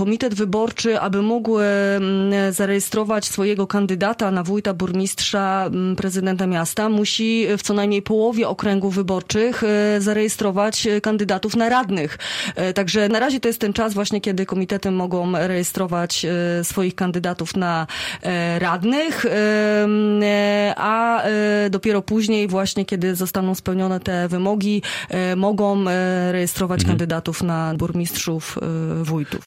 komitet wyborczy, aby mógł e, zarejestrować swojego kandydata na wójta, burmistrza, prezydenta miasta, musi w co najmniej połowie okręgów wyborczych e, zarejestrować e, kandydatów na radnych. Także na razie to jest ten czas właśnie, kiedy komitety mogą rejestrować swoich kandydatów na radnych, a dopiero później właśnie, kiedy zostaną spełnione te wymogi, mogą rejestrować mhm. kandydatów na burmistrzów, wójtów.